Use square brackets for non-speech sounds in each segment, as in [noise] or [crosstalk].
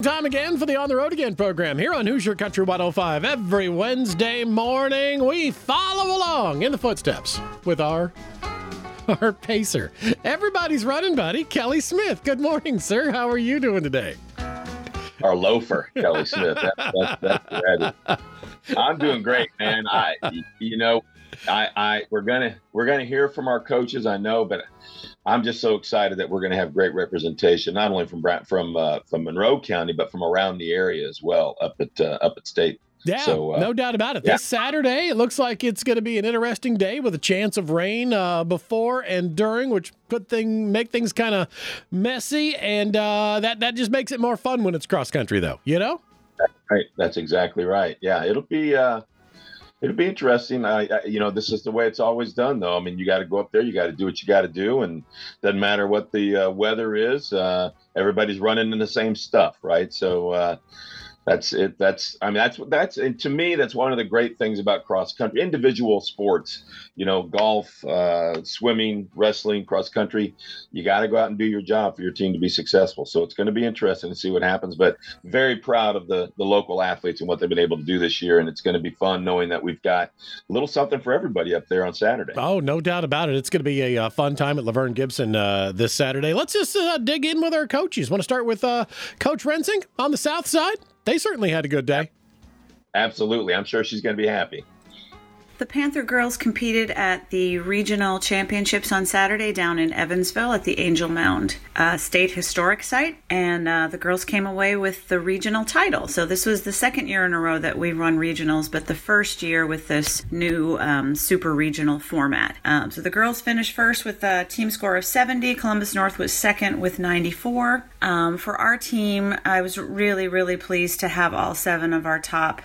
Time again for the On the Road Again program here on Hoosier Country 105. Every Wednesday morning, we follow along in the footsteps with our [laughs] our pacer. Everybody's running, buddy. Kelly Smith. Good morning, sir. How are you doing today? Our loafer, Kelly Smith. That, that, that's I'm doing great, man. I, you know, I, I, we're gonna, we're gonna hear from our coaches. I know, but I'm just so excited that we're going to have great representation, not only from from uh, from Monroe County, but from around the area as well, up at uh, up at state. Yeah, so, uh, no doubt about it. Yeah. This Saturday, it looks like it's going to be an interesting day with a chance of rain uh, before and during, which could thing make things kind of messy, and uh, that that just makes it more fun when it's cross country, though. You know. Right. That's exactly right. Yeah, it'll be uh, it'll be interesting. I, I, you know, this is the way it's always done, though. I mean, you got to go up there, you got to do what you got to do, and doesn't matter what the uh, weather is. Uh, everybody's running in the same stuff, right? So uh, that's it. That's i mean that's that's and to me that's one of the great things about cross country individual sports you know golf uh, swimming wrestling cross country. You got to go out and do your job for your team to be successful. So it's going to be interesting to see what happens but very proud of the the local athletes and what they've been able to do this year. And it's going to be fun knowing that we've got a little something for everybody up there on saturday. Oh no doubt about it. It's going to be a uh, fun time at LaVern Gibson uh, this saturday. Let's just uh, dig in with our coaches. Want to start with uh, coach rensing on the south side they certainly had a good day. Absolutely. I'm sure she's going to be happy. The Panther girls competed at the regional championships on Saturday down in Evansville at the Angel Mound uh, State Historic Site, and uh, the girls came away with the regional title. So this was the second year in a row that we've run regionals, but the first year with this new um, super regional format. Um, so the girls finished first with a team score of 70. Columbus North was second with 94. Um, for our team, I was really, really pleased to have all seven of our top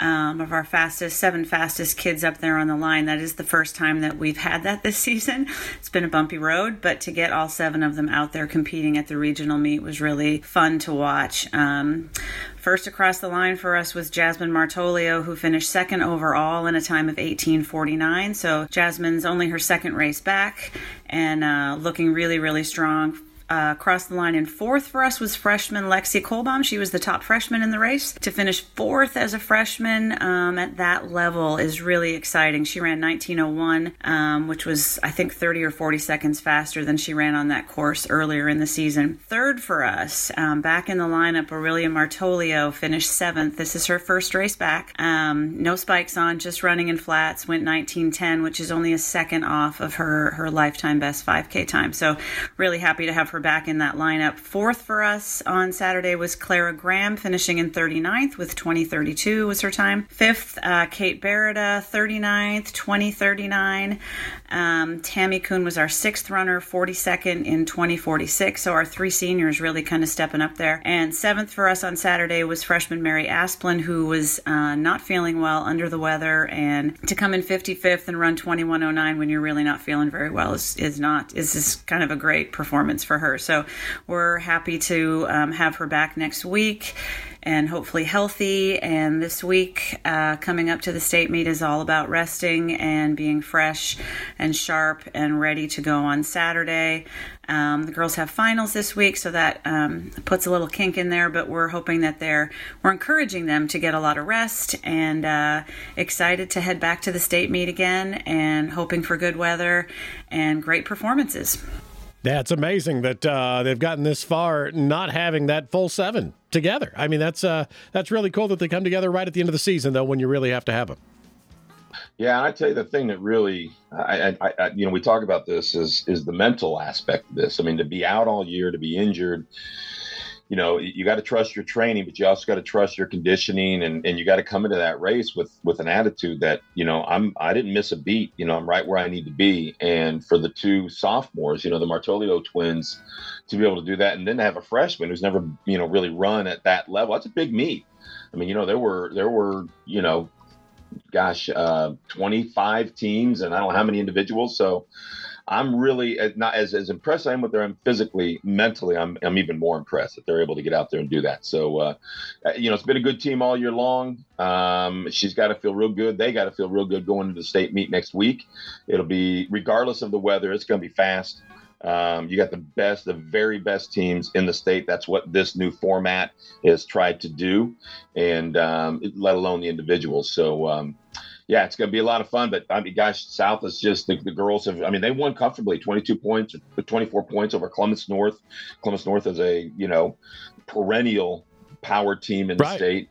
um, of our fastest, seven fastest kids up there on the line. That is the first time that we've had that this [laughs] season. It's been a bumpy road, but to get all seven of them out there competing at the regional meet was really fun to watch. Um, First across the line for us was Jasmine Martolio, who finished second overall in a time of 18:49. So Jasmine's only her second race back and uh, looking really, really strong uh, across the line in fourth for us was freshman Lexi Kolbaum. She was the top freshman in the race. To finish fourth as a freshman um, at that level is really exciting. She ran 1901, um, which was, I think, 30 or 40 seconds faster than she ran on that course earlier in the season. Third for us, um, back in the lineup, Aurelia Martolio finished seventh. This is her first race back. Um, no spikes on, just running in flats, went 1910, which is only a second off of her, her lifetime best 5K time. So, really happy to have her back in that lineup. Fourth for us on Saturday was Clara Graham, finishing in 39th with 2032 was her time. Fifth, uh, Kate Barretta, 39th, 2039. Um, Tammy Kuhn was our sixth runner, 42nd in 2046. So our three seniors really kind of stepping up there. And seventh for us on Saturday was freshman Mary Asplin, who was uh, not feeling well under the weather. And to come in 55th and run 2109 when you're really not feeling very well is, is not, is this kind of a great performance for her. So we're happy to um, have her back next week and hopefully healthy. And this week, uh, coming up to the state meet, is all about resting and being fresh and sharp and ready to go on Saturday. Um, the girls have finals this week, so that um, puts a little kink in there. But we're hoping that they're we're encouraging them to get a lot of rest and uh, excited to head back to the state meet again, and hoping for good weather and great performances. Yeah, it's amazing that uh, they've gotten this far, not having that full seven together. I mean, that's uh, that's really cool that they come together right at the end of the season, though, when you really have to have them. Yeah, I tell you the thing that really, I, I, I, you know, we talk about this is is the mental aspect of this. I mean, to be out all year, to be injured, you know you got to trust your training but you also got to trust your conditioning and, and you got to come into that race with with an attitude that you know i'm i didn't miss a beat you know i'm right where i need to be. And for the two sophomores you know the martolio twins to be able to do that and then to have a freshman who's never you know really run at that level that's a big meet. I mean you know there were there were you know gosh uh 25 teams and i don't know how many individuals. So I'm really not as, as impressed I am with them physically, mentally, I'm, I'm even more impressed that they're able to get out there and do that. So, uh, uh you know, it's been a good team all year long. Um, she's got to feel real good. They got to feel real good going to the state meet next week. It'll be, regardless of the weather, it's going to be fast. Um, you got the best, the very best teams in the state. That's what this new format has tried to do, and um, let alone the individuals. So, um, yeah, it's going to be a lot of fun. But I mean, guys, South is just the, the, girls have. I mean, they won comfortably, 22 points, 24 points over Columbus North. Columbus North is a you know perennial power team in the right. state.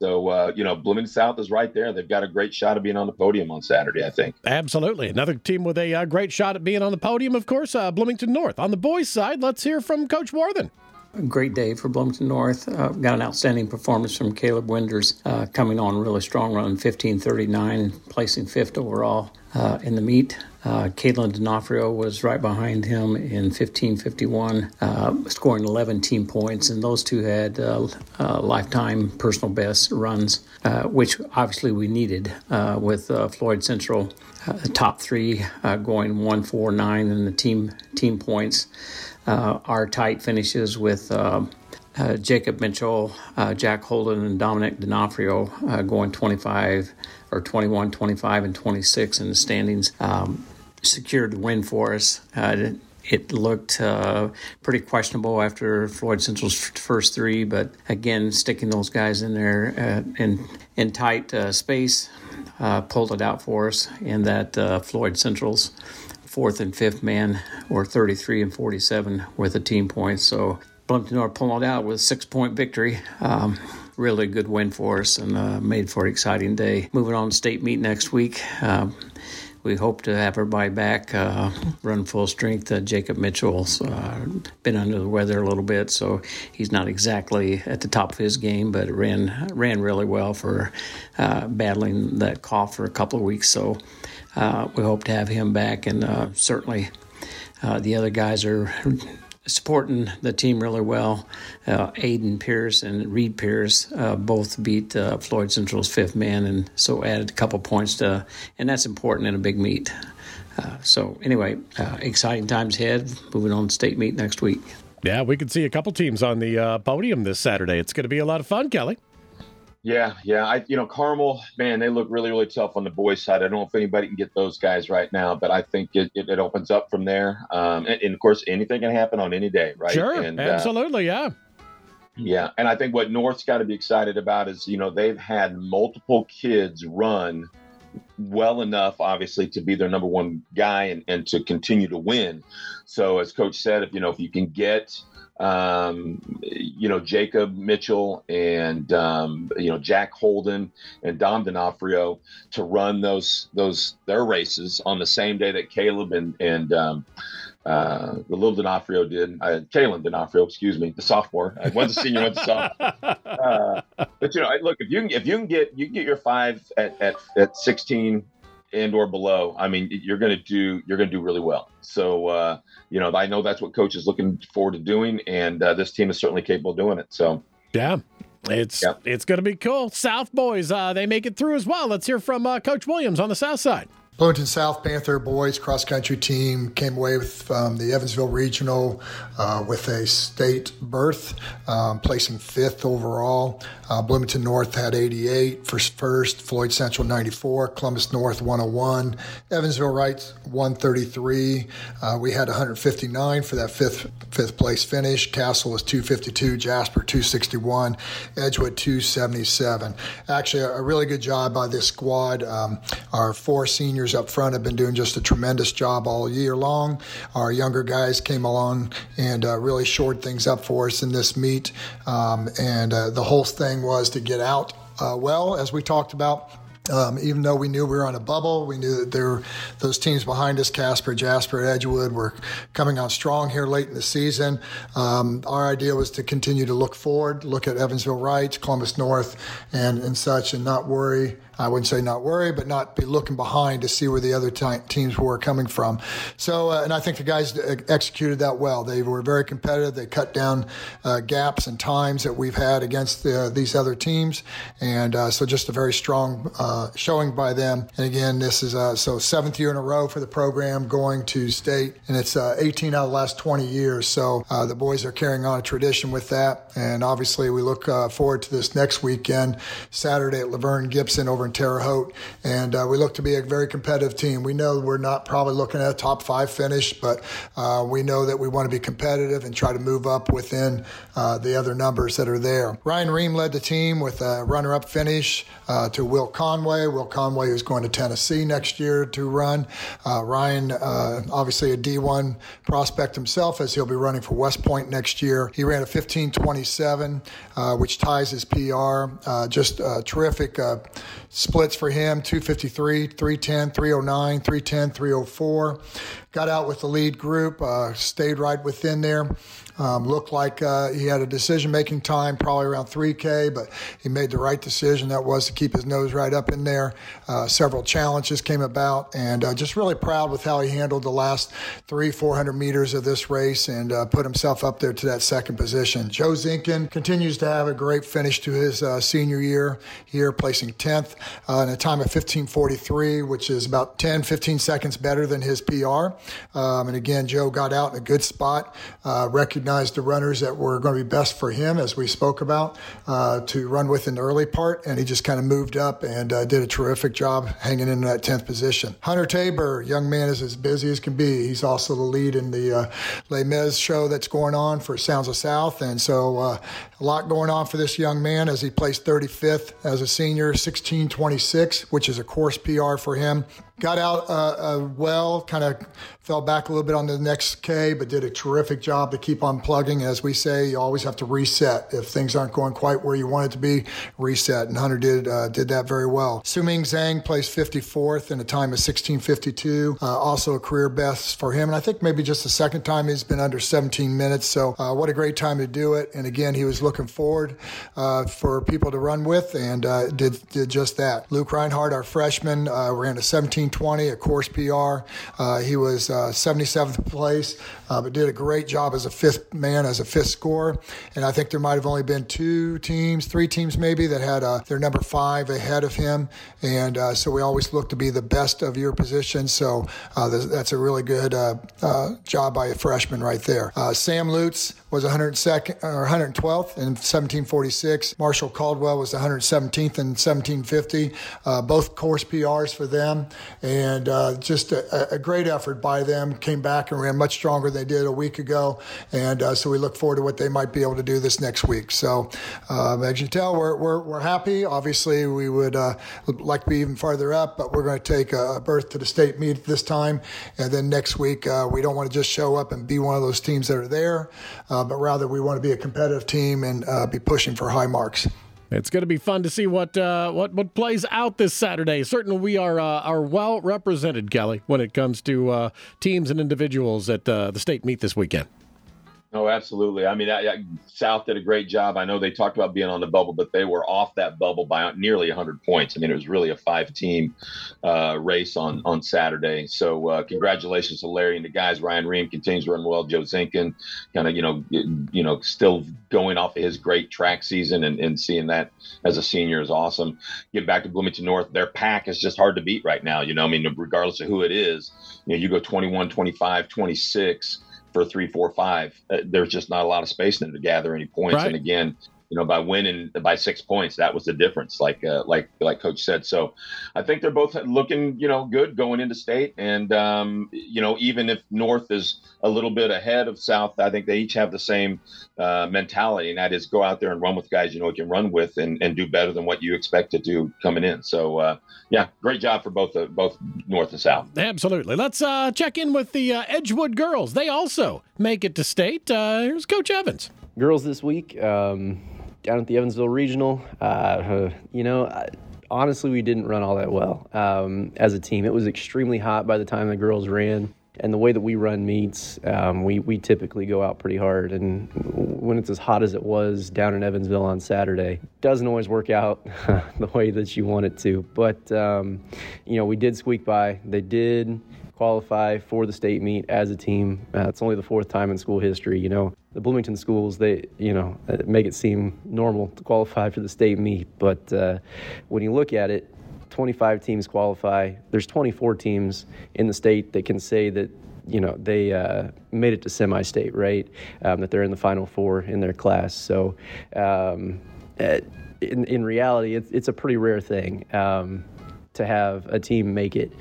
So, uh, you know, Bloomington South is right there. They've got a great shot of being on the podium on Saturday, I think. Absolutely. Another team with a uh, great shot at being on the podium, of course, uh, Bloomington North. On the boys' side, let's hear from Coach Worthen. Great day for Bloomington North. Uh, got an outstanding performance from Caleb Winders, uh, coming on really strong run, 1539, placing fifth overall uh, in the meet. Uh, Kalen D'Onofrio was right behind him in 1551, uh, scoring 11 team points, and those two had uh, uh lifetime personal best runs, uh, which obviously we needed uh, with Floyd Central, top three going 149 in the team team points. our tight finishes with. Uh, Jacob Mitchell, uh, Jack Holden, and Dominic D'Onofrio uh, going 25 or 21, 25, and 26 in the standings. Um, secured the win for us. Uh, it looked uh, pretty questionable after Floyd Central's first three, but again, sticking those guys in there in in tight space pulled it out for us. And that Floyd Central's fourth and fifth man were 33 and 47 with the team points. So Bloomington North pulled it out with a six point victory. Um, really good win for us and uh, made for an exciting day. Moving on to state meet next week. Um, we hope to have everybody back, uh, run full strength. Uh, Jacob Mitchell's uh, been under the weather a little bit, so he's not exactly at the top of his game, but ran ran really well for uh, battling that cough for a couple of weeks. So we hope to have him back, and certainly the other guys are supporting the team really well. Uh, Aiden Pierce and Reed Pierce uh, both beat uh, Floyd Central's fifth man, and so added a couple points to, and that's important in a big meet. Uh, so anyway, uh, exciting times ahead. Moving on to state meet next week. Yeah, we can see a couple teams on the uh, podium this Saturday. It's going to be a lot of fun, Kelly. Yeah, yeah. I you know Carmel, man, they look really really tough on the boys' side. I don't know if anybody can get those guys right now, but I think it, it, it opens up from there. Um, and, and, of course, anything can happen on any day, right? Sure, and, uh, absolutely, uh, yeah. Yeah, and I think what North's got to be excited about is you know they've had multiple kids run well enough, obviously, to be their number one guy and, and to continue to win. So as coach said, if you know if you can get um, you know, Jacob Mitchell and um, you know Jack Holden and Dom D'Onofrio to run those those their races on the same day that Caleb and and um, uh, the little D'Onofrio did. Uh, Kalen D'Onofrio, excuse me, the sophomore. I was a senior, went to sophomore. [laughs] Uh, but you know, look if you can if you can get you can get your five at at, at 16 and or below, I mean, you're going to do you're going to do really well. So, uh, you know, I know that's what coach is looking forward to doing, and uh, this team is certainly capable of doing it. So, yeah. It's yeah. it's going to be cool. South boys, uh, they make it through as well. Let's hear from uh, Coach Williams on the South side. Bloomington South Panther boys cross country team came away with um, the Evansville Regional uh, with a state berth, um, placing fifth overall. Uh, Bloomington North had 88 for first, Floyd Central 94, Columbus North 101, Evansville Reitz 133. Uh, we had 159 for that fifth fifth place finish. Castle was 252, Jasper 261, Edgewood 277. Actually, a, really good job by this squad. Um, our four seniors seniors up front have been doing just a tremendous job all year long. Our younger guys came along and uh, really shored things up for us in this meet. Um, and uh, the whole thing was to get out uh, well, as we talked about. Um, even though we knew we were on a bubble, we knew that there those teams behind us, Casper, Jasper, Edgewood, were coming on strong here late in the season. Um, our idea was to continue to look forward, look at Evansville Reitz, Columbus North, and, and such, and not worry I wouldn't say not worry, but not be looking behind to see where the other t- teams were coming from. So, uh, and I think the guys executed that well. They were very competitive. They cut down uh, gaps and times that we've had against the, these other teams, and uh, so just a very strong uh, showing by them. And again, this is uh, so seventh year in a row for the program going to state, and it's uh, 18 out of the last 20 years. So the boys are carrying on a tradition with that, and obviously we look forward to this next weekend, Saturday at LaVern Gibson over over in Terre Haute. And uh, we look to be a very competitive team. We know we're not probably looking at a top five finish, but uh, we know that we want to be competitive and try to move up within uh, the other numbers that are there. Ryan Ream led the team with a runner up finish uh, to Will Conway. Will Conway is going to Tennessee next year to run. Uh, Ryan, uh, obviously a D1 prospect himself, as he'll be running for West Point next year. He ran a 1527, uh, which ties his PR. Just terrific splits for him 253, 310, 309, 310, 304. Got out with the lead group, uh, stayed right within there. Um, looked like uh, he had a decision making time, probably around 3K, but he made the right decision. That was to keep his nose right up in there. Uh, several challenges came about, and uh, just really proud with how he handled the last three, 400 meters of this race and uh, put himself up there to that second position. Joe Zinkin continues to have a great finish to his uh, senior year here, placing 10th uh, in a time of 1543, which is about 10, 15 seconds better than his PR. Um, and again, Joe got out in a good spot, recognized recognized the runners that were going to be best for him, as we spoke about, uh, to run with in the early part. And he just kind of moved up and uh, did a terrific job hanging in that 10th position. Hunter Tabor, young man, is as busy as can be. He's also the lead in the uh, Les Mis show that's going on for Sounds of South. And so uh, a lot going on for this young man as he placed 35th as a senior, 1626, which is a course PR for him got out uh, uh, well, kind of fell back a little bit on the next K, but did a terrific job to keep on plugging. As we say, you always have to reset if things aren't going quite where you want it to be. Reset, and Hunter did uh, did that very well. Suming Zhang placed 54th in a time of 16:52, uh, also a career best for him, and I think maybe just the second time he's been under 17 minutes. So uh, what a great time to do it! And again, he was looking forward uh, for people to run with, and did did just that. Luke Reinhardt, our freshman, ran a 17. 1920, a course PR. Uh, he was uh, 77th place, uh, but did a great job as a fifth man, as a fifth scorer. And I think there might have only been two teams, three teams maybe, that had uh, their number five ahead of him. And uh, so we always look to be the best of your position. So that's a really good job by a freshman right there. Sam Lutz was 102nd or 112th in 1746. Marshall Caldwell was 117th in 1750. Uh, both course PRs for them, and uh, just a, a, great effort by them. Came back and ran much stronger than they did a week ago, and uh, so we look forward to what they might be able to do this next week. So, um, as you tell, we're, we're, we're happy. Obviously, we would uh, like to be even farther up, but we're going to take a berth to the state meet this time, and then next week uh, we don't want to just show up and be one of those teams that are there. Uh, but rather we want to be a competitive team and uh, be pushing for high marks. It's going to be fun to see what uh, what what plays out this Saturday. Certainly, we are uh, are well represented, Kelly, when it comes to uh, teams and individuals at uh, the state meet this weekend. Oh, absolutely. I mean, I, I, South did a great job. I know they talked about being on the bubble, but they were off that bubble by nearly 100 points. I mean, it was really a five-team uh, race on on Saturday. So, uh, congratulations to Larry and the guys. Ryan Ream continues to run well. Joe Zinkin, kind of, you know, you know, still going off of his great track season and, and seeing that as a senior is awesome. Get back to Bloomington North. Their pack is just hard to beat right now. You know, I mean, regardless of who it is, you know, you go 21, 25, 26 for three, four, five. Uh, there's just not a lot of space in there to gather any points. Right. And again, you know, by winning by six points, that was the difference. Like, uh, like, like Coach said. So, I think they're both looking, you know, good going into state. And um, you know, even if North is a little bit ahead of South, I think they each have the same uh, mentality, and that is go out there and run with guys you know you can run with and, and do better than what you expect to do coming in. So, uh, yeah, great job for both uh, both North and South. Absolutely. Let's uh, check in with the uh, Edgewood girls. They also make it to state. Uh, here's Coach Evans. Girls this week. Um down at the Evansville Regional. Uh, you know, honestly, we didn't run all that well um, as a team. It was extremely hot by the time the girls ran. And the way that we run meets, um, we, we typically go out pretty hard. And when it's as hot as it was down in Evansville on Saturday, doesn't always work out [laughs] the way that you want it to. But, um, you know, we did squeak by. They did qualify for the state meet as a team. Uh, it's only the fourth time in school history. You know, the Bloomington schools, they, you know, uh, make it seem normal to qualify for the state meet. But uh, when you look at it, 25 teams qualify. There's 24 teams in the state that can say that you know they uh, made it to semi-state, right? Um, that they're in the final four in their class. So. Um, uh, in, in reality, it's, it's a pretty rare thing. Um, to have a team make it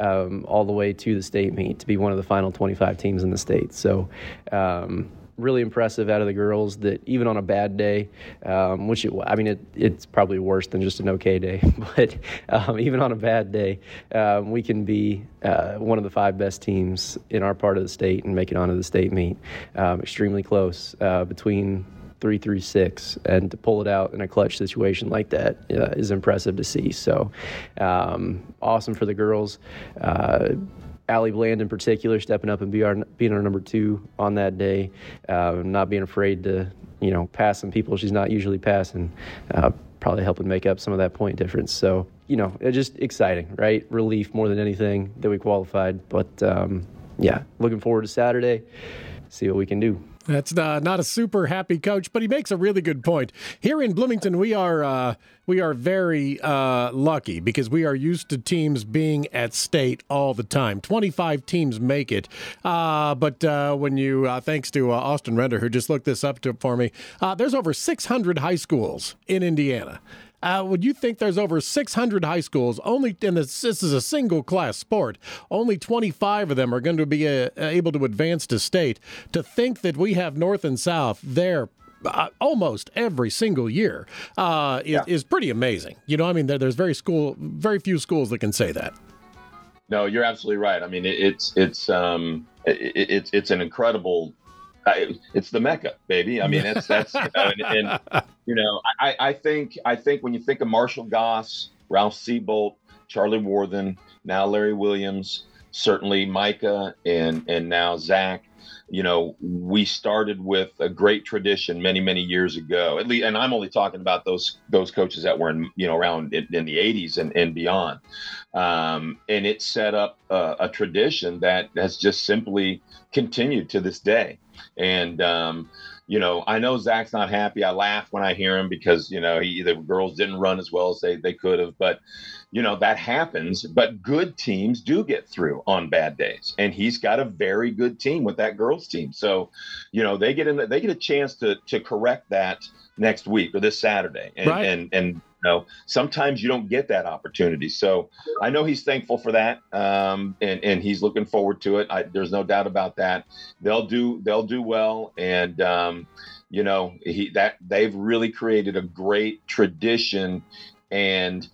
um, all the way to the state meet to be one of the final 25 teams in the state. So, um, really impressive out of the girls that even on a bad day, um, which it, I mean, it, it's probably worse than just an okay day, [laughs] but um, even on a bad day, um, we can be uh, one of the five best teams in our part of the state and make it onto the state meet. Um, extremely close uh, between three through six, and to pull it out in a clutch situation like that uh, is impressive to see. So, um, awesome for the girls. Allie Bland in particular stepping up and be our, being our number two on that day, uh, not being afraid to you know pass some people she's not usually passing, uh, probably helping make up some of that point difference. So you know, it's just exciting, right? Relief more than anything that we qualified, but um, yeah, looking forward to Saturday, see what we can do. That's uh, not a super happy coach, but he makes a really good point. Here in Bloomington, we are uh, we are very uh, lucky because we are used to teams being at state all the time. Twenty five teams make it, uh, but uh, when you uh, thanks to Austin Render who just looked this up to, for me, there's over six hundred high schools in Indiana. Uh, would you think there's over 600 high schools? Only, and this, this is a single class sport. Only 25 of them are going to be uh, able to advance to state. To think that we have North and South there uh, almost every single year uh, is, yeah. is, pretty amazing. You know, I mean, there, there's very school, very few schools that can say that. No, you're absolutely right. I mean, it, it's it's um, it, it's it's an incredible I, it's the mecca, baby. I mean, it's that's you know, and, and, [laughs] you know, I, I think I think when you think of Marshall Goss, Ralph Seabolt, Charlie Worthen, now Larry Williams, certainly Micah, and and now Zach. You know, we started with a great tradition many many years ago. At least, and I'm only talking about those those coaches that were in you know around in, in the 80s and, and beyond. Um, and it set up a, a tradition that has just simply continued to this day. And um, you know, I know Zach's not happy. I laugh when I hear him because you know he the girls didn't run as well as they they could have, but you know that happens. But good teams do get through on bad days, and he's got a very good team with that girls team. So, you know, they get in they get a chance to to correct that next week or this Saturday, and right. and and know, sometimes you don't get that opportunity. So I know he's thankful for that, um, and and he's looking forward to it. I, there's no doubt about that. They'll do they'll do well, and um, you know he that they've really created a great tradition and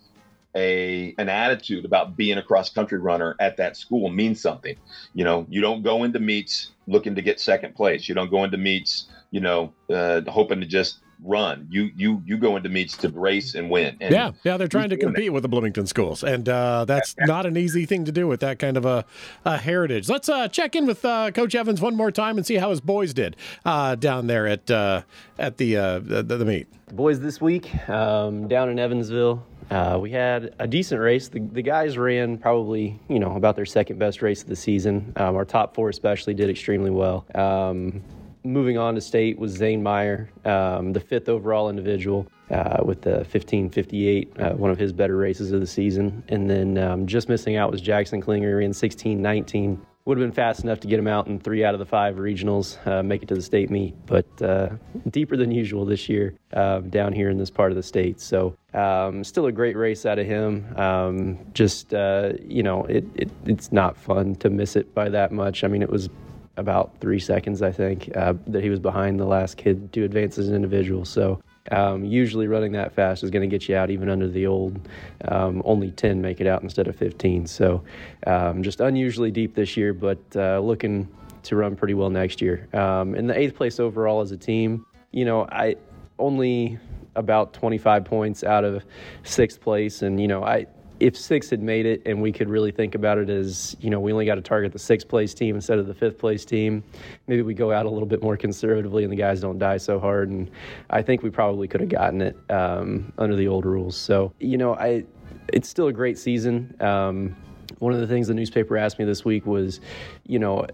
a an attitude about being a cross country runner at that school means something. You know, you don't go into meets looking to get second place. You don't go into meets, you know, uh, hoping to just run. You you you go into meets to race and win. And yeah, yeah, they're trying to compete that. with the Bloomington schools, and uh, that's yeah, yeah. not an easy thing to do with that kind of a, a heritage. Let's uh, check in with uh, Coach Evans one more time and see how his boys did uh, down there at uh, at the, uh, the, the meet. Boys this week um, down in Evansville. Uh, we had a decent race. The, the, guys ran probably, you know, about their second best race of the season. Um, our top four especially did extremely well. Um, moving on to state was Zane Meyer, um, the fifth overall individual uh, with the 1558, uh, one of his better races of the season. And then um, just missing out was Jackson Klinger in 1619. Would have been fast enough to get him out in three out of the five regionals, uh, make it to the state meet, but uh, deeper than usual this year um, down here in this part of the state. So, um, still a great race out of him. Um, just, uh, you know, it, it, it's not fun to miss it by that much. I mean, it was about three seconds, I think, uh, that he was behind the last kid to advance as an individual. So um, usually running that fast is going to get you out even under the old um, only 10 make it out instead of 15. So um, just unusually deep this year, but uh, looking to run pretty well next year. Um, in the eighth place overall as a team, you know, I only about 25 points out of sixth place, and you know, I if six had made it and we could really think about it as, you know, we only got to target the sixth place team instead of the fifth place team, maybe we go out a little bit more conservatively and the guys don't die so hard. And I think we probably could have gotten it um, under the old rules. So, you know, I it's still a great season. Um, one of the things the newspaper asked me this week was, you know,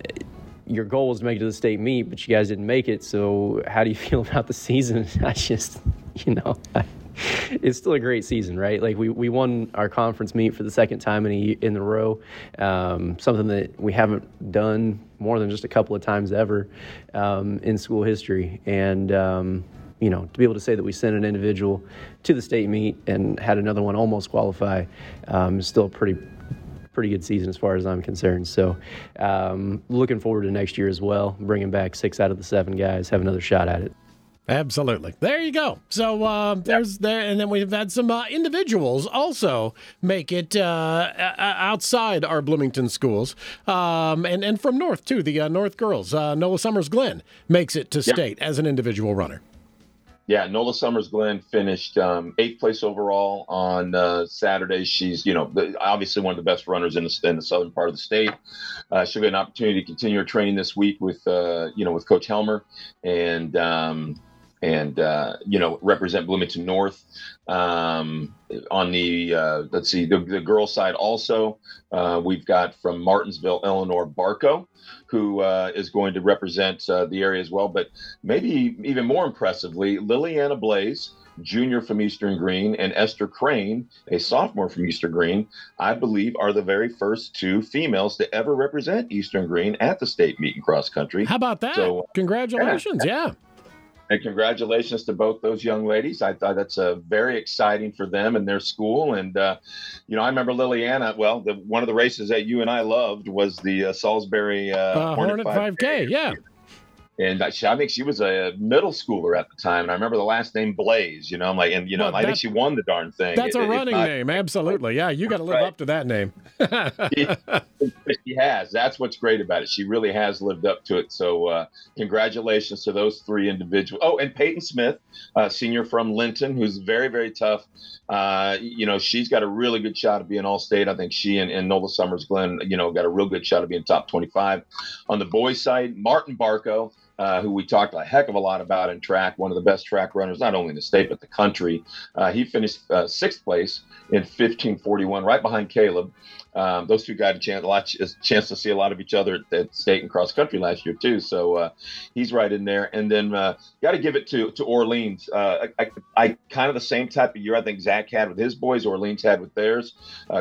your goal was to make it to the state meet, but you guys didn't make it. So how do you [laughs] feel about the season? [laughs] I just, you know, I, [laughs] it's still a great season, right? Like we, we won our conference meet for the second time in a, in a row, um, something that we haven't done more than just a couple of times ever um, in school history, and um, you know, to be able to say that we sent an individual to the state meet and had another one almost qualify um, is still a pretty pretty good season as far as I'm concerned. So, um, looking forward to next year as well, bringing back six out of the seven guys, have another shot at it. Absolutely. There you go. So uh, there's there, and then we've had some uh, individuals also make it uh, outside our Bloomington schools, um, and and from North too. The uh, North girls, uh, Nola Summers Glenn makes it to state as an individual runner. Yeah, Nola Summers Glenn finished um, eighth place overall on uh, Saturday. She's, you know, obviously one of the best runners in the, in the southern part of the state. Uh, she'll get an opportunity to continue her training this week with, uh, you know, with Coach Helmer, and um, and uh, you know represent Bloomington North. Um, on the uh, let's see the, the girls side also uh, we've got from Martinsville Eleanor Barco who uh, is going to represent uh, the area as well but maybe even more impressively Liliana Blaze junior from Eastern Green and Esther Crane a sophomore from Eastern Green I believe are the very first two females to ever represent Eastern Green at the state meet in cross country how about that so, congratulations yeah. yeah. And congratulations to both those young ladies. I thought that's uh, very exciting for them and their school. And, uh, you know, I remember Liliana. Well, the, one of the races that you and I loved was the uh, Salisbury uh, uh, Hornet, Hornet 5K. 5K. Yeah. And I, I think she was a middle schooler at the time. And I remember the last name Blaze, you know, I'm like, and, you know, well, I think she won the darn thing. That's it, a running not, name. Absolutely. Yeah. You got to live right. up to that name. [laughs] she, she, has. That's what's great about it. She really has lived up to it. So, uh, congratulations to those three individuals. Oh, and Peyton Smith, uh, senior from Linton, who's very, very tough. Uh, you know, she's got a really good shot of being all state. I think she and, and Nola Summers Glenn, you know, got a real good shot of being top 25. On the boys' side, Martin Barco uh, who we talked a heck of a lot about in track, one of the best track runners, not only in the state, but the country. Uh, he finished uh, sixth place in 1541, right behind Caleb. Um, those two got a chance, a lot, a chance to see a lot of each other at, at state and cross country last year too. So uh, he's right in there. And then uh, got to give it to to Orleans. Uh, I, I, kind of the same type of year I think Zach had with his boys. Orleans had with theirs.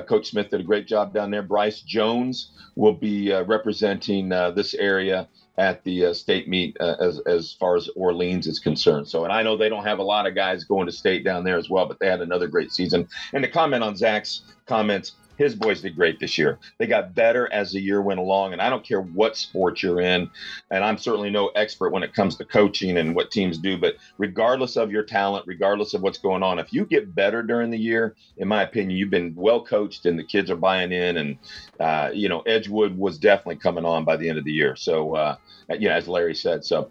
Coach Smith did a great job down there. Bryce Jones will be representing this area at the uh, state meet uh, as as far as Orleans is concerned. So, and I know they don't have a lot of guys going to state down there as well, but they had another great season. And to comment on Zach's comments, his boys did great this year. They got better as the year went along, and I don't care what sport you're in, and I'm certainly no expert when it comes to coaching and what teams do, but regardless of your talent, regardless of what's going on, if you get better during the year, in my opinion, you've been well coached and the kids are buying in, and uh, you know Edgewood was definitely coming on by the end of the year. So, uh, you know, as Larry said, so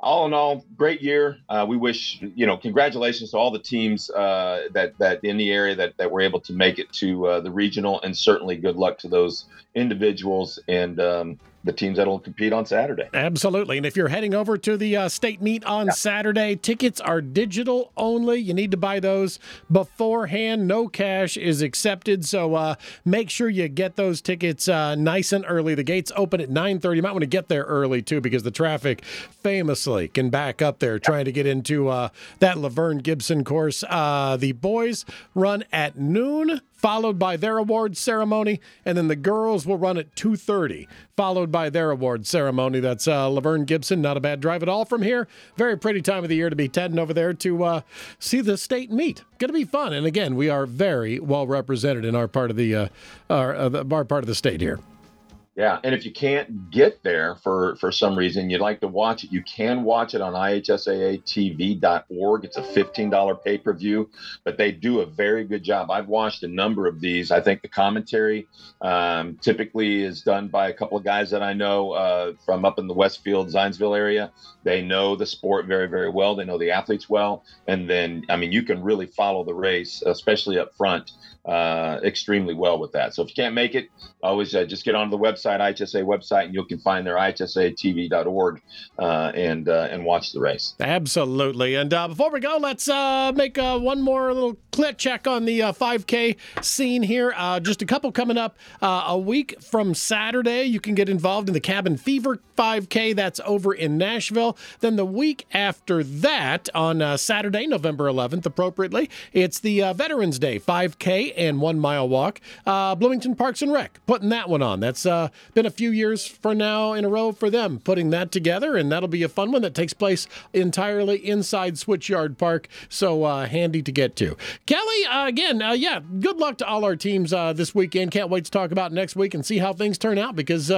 all in all, great year. Uh, we wish you know congratulations to all the teams uh, that that in the area that that were able to make it to uh, the region regional, and certainly good luck to those individuals. And um, the teams that'll compete on Saturday. Absolutely. And if you're heading over to the uh, state meet on yeah. Saturday, tickets are digital only. You need to buy those beforehand. No cash is accepted. So uh, make sure you get those tickets uh, nice and early. The gates open at 9:30. You might want to get there early too because the traffic famously can back up there trying to get into uh, that LaVern Gibson course. Uh, the boys run at noon followed by their awards ceremony, and then the girls will run at 2:30, followed by their award ceremony. That's uh, LaVern Gibson. Not a bad drive at all from here. Very pretty time of the year to be heading over there to uh, see the state meet. Going to be fun, and again, we are very well represented in our part of the uh, our, uh, our part of the state here. Yeah, and if you can't get there for for some reason you'd like to watch it, you can watch it on ihsaatv.org. It's a $15 pay-per-view, but they do a very good job. I've watched a number of these. I think the commentary um, typically is done by a couple of guys that I know uh, from up in the Westfield, Zionsville area. They know the sport very, very well. They know the athletes well, and then I mean you can really follow the race, especially up front, uh, extremely well with that. So if you can't make it, always uh, just get onto the website website, IHSA website, and you can find their IHSATV.org uh, and uh, and watch the race. Absolutely. And uh, before we go, let's uh, make uh, one more little check on the uh, 5K scene here. Uh, just a couple coming up uh, a week from Saturday. You can get involved in the Cabin Fever 5K. That's over in Nashville. Then the week after that, on uh, Saturday, November 11th, appropriately, it's the uh, Veterans Day 5K and one mile walk. Bloomington Parks and Rec putting that one on. That's been a few years for now in a row for them putting that together, and that'll be a fun one that takes place entirely inside Switchyard Park. So handy to get to. Kelly, again, yeah, good luck to all our teams this weekend. Can't wait to talk about next week and see how things turn out because,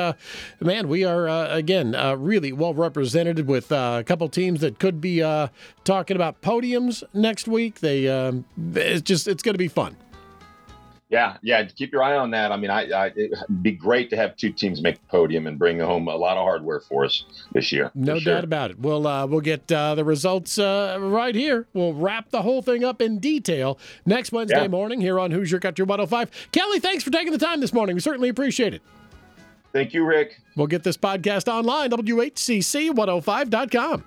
man, we are, again, uh, really well represented with uh, a couple teams that could be uh, talking about podiums next week. They um, it's just it's going to be fun. Yeah, yeah. Keep your eye on that. I mean, I, I, it'd be great to have two teams make the podium and bring home a lot of hardware for us this year. No sure. doubt about it. We'll uh, we'll get uh, the results uh, right here. We'll wrap the whole thing up in detail next Wednesday yeah. morning here on Hoosier Country 105. Kelly, thanks for taking the time this morning. We certainly appreciate it. Thank you, Rick. We'll get this podcast online, WHCC105.com.